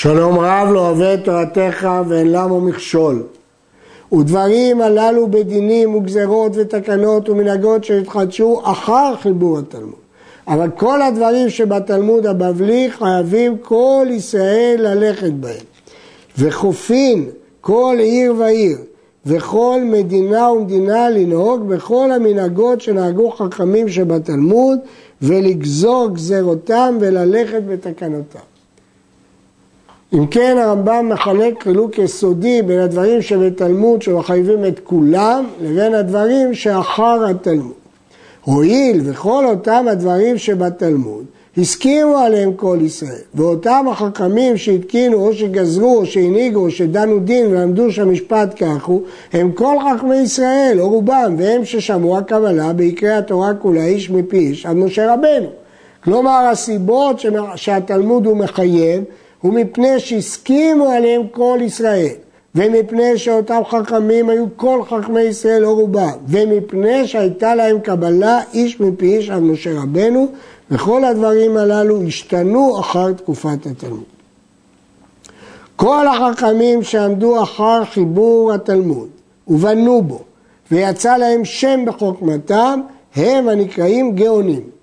שלום רב לא אוהב את תורתך ואין למו מכשול. ודברים הללו בדינים וגזרות ותקנות ומנהגות שהתחדשו אחר חיבור התלמוד. אבל כל הדברים שבתלמוד הבבלי חייבים כל ישראל ללכת בהם. וחופין כל עיר ועיר וכל מדינה ומדינה לנהוג בכל המנהגות שנהגו חכמים שבתלמוד ולגזור גזרותם וללכת בתקנותם. אם כן הרמב"ם מחלק חילוק יסודי בין הדברים שבתלמוד שמחייבים את כולם לבין הדברים שאחר התלמוד. הואיל וכל אותם הדברים שבתלמוד הסכימו עליהם כל ישראל, ואותם החכמים שהתקינו או שגזרו או שהנהיגו או שדנו דין ולמדו שהמשפט כך הוא, הם כל חכמי ישראל, או רובם, והם ששמעו הקבלה בעיקרי התורה כולה איש מפי איש עד משה רבנו. כלומר הסיבות שהתלמוד הוא מחייב הוא מפני שהסכימו עליהם כל ישראל, ומפני שאותם חכמים היו כל חכמי ישראל או רובם, ומפני שהייתה להם קבלה איש מפי איש עד משה רבנו, וכל הדברים הללו השתנו אחר תקופת התלמוד. כל החכמים שעמדו אחר חיבור התלמוד ובנו בו ויצא להם שם בחוכמתם הם הנקראים גאונים.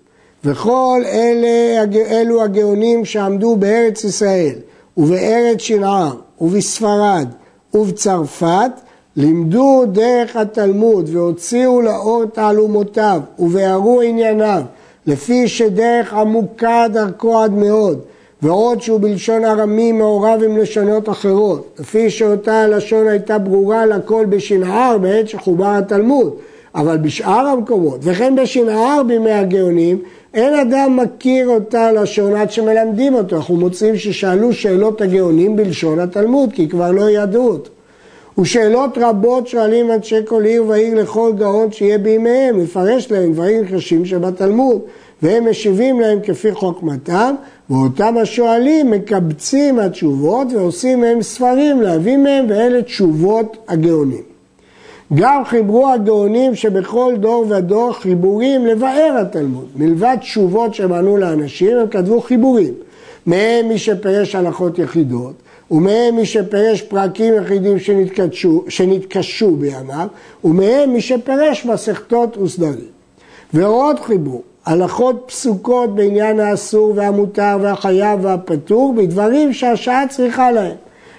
וכל אלה, אלו הגאונים שעמדו בארץ ישראל ובארץ שנער ובספרד ובצרפת לימדו דרך התלמוד והוציאו לאור תעלומותיו ובהרו ענייניו לפי שדרך עמוקה דרכו עד מאוד ועוד שהוא בלשון ארמי מעורב עם לשונות אחרות לפי שאותה הלשון הייתה ברורה לכל בשנער בעת שחובר התלמוד אבל בשאר המקומות וכן בשנער בימי הגאונים אין אדם מכיר אותה לשון עד שמלמדים אותו. אנחנו מוצאים ששאלו שאלות הגאונים בלשון התלמוד, כי כבר לא ידעו אותו. ושאלות רבות שואלים אנשי כל עיר ועיר לכל גאון שיהיה בימיהם, לפרש להם דברים קשים שבתלמוד, והם משיבים להם כפי חוכמתם, ואותם השואלים מקבצים התשובות ועושים מהם ספרים להביא מהם, ואלה תשובות הגאונים. גם חיברו הגאונים שבכל דור ודור חיבורים לבאר התלמוד. מלבד תשובות שהם ענו לאנשים, הם כתבו חיבורים. מהם מי שפירש הלכות יחידות, ומהם מי שפירש פרקים יחידים שנתקשו, שנתקשו בימיו, ומהם מי שפירש מסכתות וסדרים. ועוד חיבור, הלכות פסוקות בעניין האסור והמותר והחייב והפטור, בדברים שהשעה צריכה להם.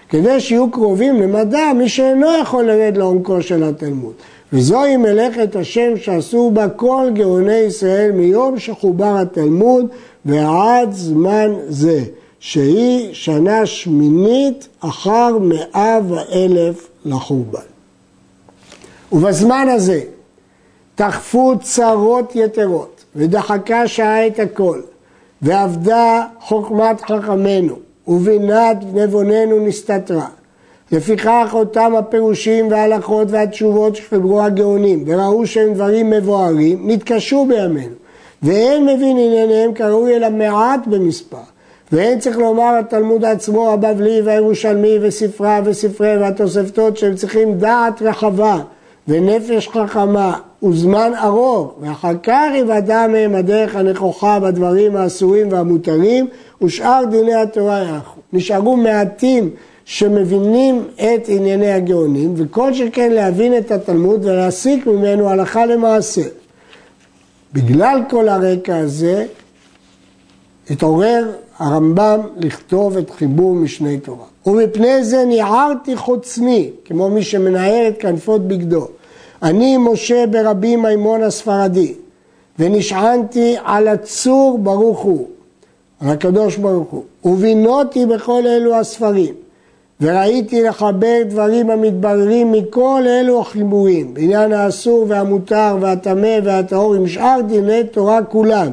כדי שיהיו קרובים למדע מי שאינו יכול לרד לעומקו של התלמוד. וזוהי מלאכת השם שעשו בה כל גאוני ישראל מיום שחובר התלמוד ועד זמן זה, שהיא שנה שמינית אחר מאה ואלף לחורבן. ובזמן הזה תחפו צרות יתרות ודחקה שעה את הכל ועבדה חוכמת חכמינו ובינת נבוננו נסתתרה. לפיכך אותם הפירושים וההלכות והתשובות שחיברו הגאונים וראו שהם דברים מבוארים, נתקשו בימינו. ואין מבין ענייניהם כראוי אלא מעט במספר. ואין צריך לומר התלמוד עצמו, הבבלי והירושלמי וספרה וספרי והתוספתות שהם צריכים דעת רחבה ונפש חכמה וזמן ארוך, ואחר כך יוודע מהם הדרך הנכוחה בדברים האסורים והמותרים, ושאר דיני התורה יאכו. נשארו מעטים שמבינים את ענייני הגאונים, וכל שכן להבין את התלמוד ולהסיק ממנו הלכה למעשה. בגלל כל הרקע הזה, התעורר הרמב"ם לכתוב את חיבור משני תורה. ומפני זה ניערתי חוצני, כמו מי שמנער את כנפות בגדו. אני משה ברבי מימון הספרדי, ונשענתי על הצור ברוך הוא, על הקדוש ברוך הוא, ובינותי בכל אלו הספרים, וראיתי לחבר דברים המתבררים מכל אלו החיבורים, בעניין האסור והמותר והטמא והטהור, עם שאר דיני תורה כולם,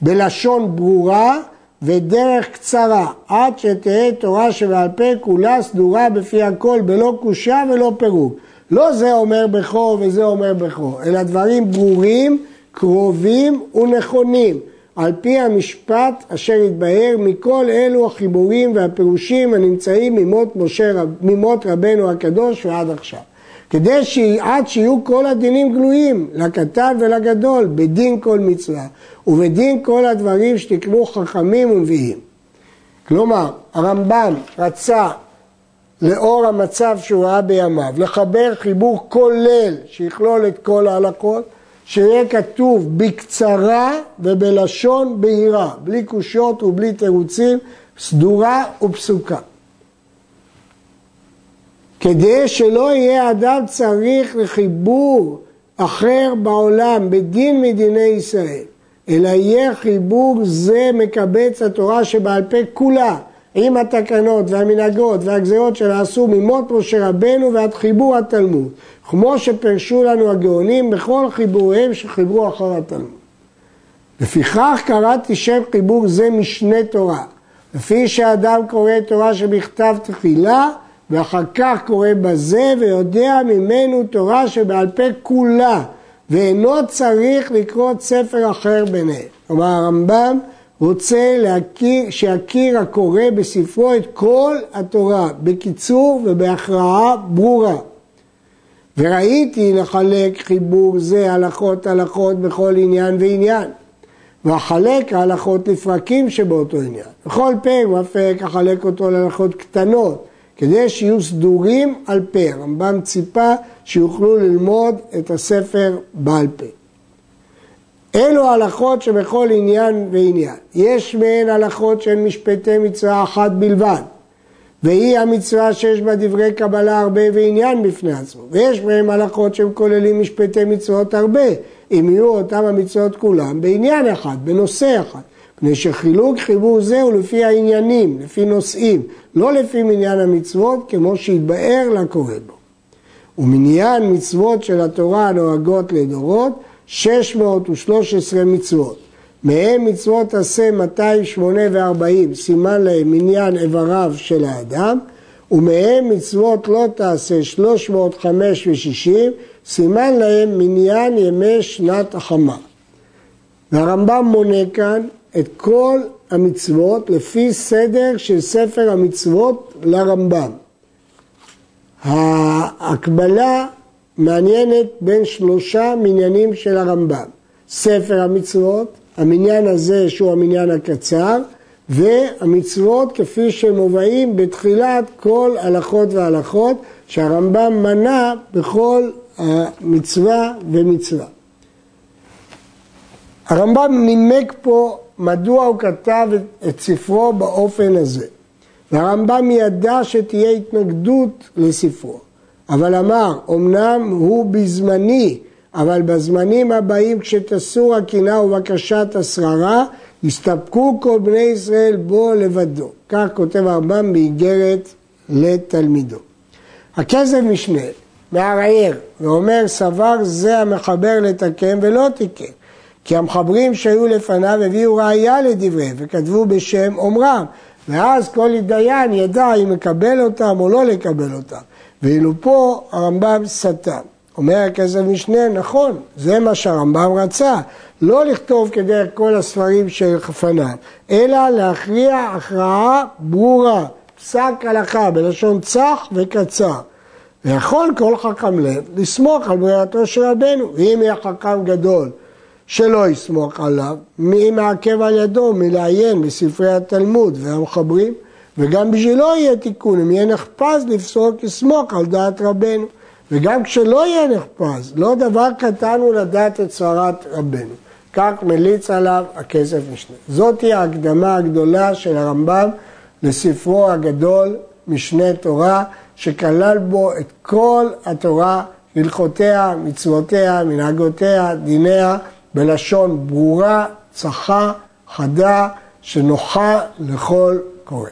בלשון ברורה ודרך קצרה, עד שתהא תורה שבעל פה כולה סדורה בפי הכל, בלא קושה ולא פירוק. לא זה אומר בכור וזה אומר בכור, אלא דברים ברורים, קרובים ונכונים, על פי המשפט אשר התבהר מכל אלו החיבורים והפירושים הנמצאים ממות, משה, ממות רבנו הקדוש ועד עכשיו. כדי שעד שיהיו כל הדינים גלויים, לקטן ולגדול, בדין כל מצווה, ובדין כל הדברים שתקנו חכמים ונביאים. כלומר, הרמב"ם רצה, לאור המצב שהוא ראה בימיו, לחבר חיבור כולל שיכלול את כל ההלכות, שיהיה כתוב בקצרה ובלשון בהירה, בלי קושיות ובלי תירוצים, סדורה ופסוקה. כדי שלא יהיה אדם צריך לחיבור אחר בעולם בדין מדיני ישראל, אלא יהיה חיבור זה מקבץ התורה שבעל פה כולה, עם התקנות והמנהגות והגזרות שנעשו ממות משה רבנו ועד חיבור התלמוד, כמו שפרשו לנו הגאונים בכל חיבוריהם שחיברו אחר התלמוד. לפיכך קראתי שם חיבור זה משנה תורה, לפי שאדם קורא תורה שבכתב תחילה ואחר כך קורא בזה ויודע ממנו תורה שבעל פה כולה ואינו צריך לקרוא ספר אחר ביניהם. כלומר הרמב"ם רוצה להכיר, שיכיר הקורא בספרו את כל התורה בקיצור ובהכרעה ברורה. וראיתי לחלק חיבור זה הלכות הלכות בכל עניין ועניין. ואחלק ההלכות לפרקים שבאותו עניין. בכל פרק ופרק אחלק אותו להלכות קטנות, כדי שיהיו סדורים על פה. הרמב"ם ציפה שיוכלו ללמוד את הספר בעל פה. אלו הלכות שבכל עניין ועניין. יש מהן הלכות שהן משפטי מצווה אחת בלבד, והיא המצווה שיש בה דברי קבלה הרבה ועניין בפני עצמו. ויש מהן הלכות שהן כוללים משפטי מצוות הרבה, אם יהיו אותם המצוות כולם בעניין אחד, בנושא אחד. מפני שחילוק חיבור זה הוא לפי העניינים, לפי נושאים, לא לפי מניין המצוות, כמו שהתבאר לקורא בו. ומניין מצוות של התורה הנוהגות לדורות, 613 מצוות. מהם מצוות עשה 240, סימן להם מניין איבריו של האדם, ומהם מצוות לא תעשה 305 ו-60, סימן להם מניין ימי שנת החמה. והרמב"ם מונה כאן את כל המצוות לפי סדר של ספר המצוות לרמב"ם. ההקבלה מעניינת בין שלושה מניינים של הרמב"ם. ספר המצוות, המניין הזה שהוא המניין הקצר, והמצוות כפי שמובאים בתחילת כל הלכות והלכות שהרמב"ם מנה בכל מצווה ומצווה. הרמב"ם נימק פה מדוע הוא כתב את ספרו באופן הזה. והרמב"ם ידע שתהיה התנגדות לספרו, אבל אמר, אמנם הוא בזמני, אבל בזמנים הבאים כשתסור הקינה ובקשת השררה, יסתפקו כל בני ישראל בו לבדו. כך כותב הרמב"ם באיגרת לתלמידו. הכסף משנה מערער ואומר סבר זה המחבר לתקן ולא תיקן כי המחברים שהיו לפניו הביאו ראייה לדבריהם וכתבו בשם אומרם ואז כל דיין ידע אם לקבל אותם או לא לקבל אותם ואילו פה הרמב"ם סתם. אומר הכסף משנה, נכון, זה מה שהרמב"ם רצה, לא לכתוב כדרך כל הספרים של חפניו, אלא להכריע הכרעה ברורה, פסק הלכה בלשון צח וקצר. ויכול כל חכם לב לסמוך על בריאתו של רבנו, ואם יהיה חכם גדול שלא יסמוך עליו, מי מעכב על ידו מלעיין בספרי התלמוד והמחברים, וגם בשבילו יהיה תיקון, אם יהיה נחפז לפסוק, יסמוך על דעת רבנו. וגם כשלא יהיה נחפז, לא דבר קטן הוא לדעת את סברת רבנו. כך מליץ עליו הכסף משנה. זאתי ההקדמה הגדולה של הרמב"ם לספרו הגדול משנה תורה, שכלל בו את כל התורה, הלכותיה, מצוותיה, מנהגותיה, דיניה, בלשון ברורה, צחה, חדה, שנוחה לכל קורא.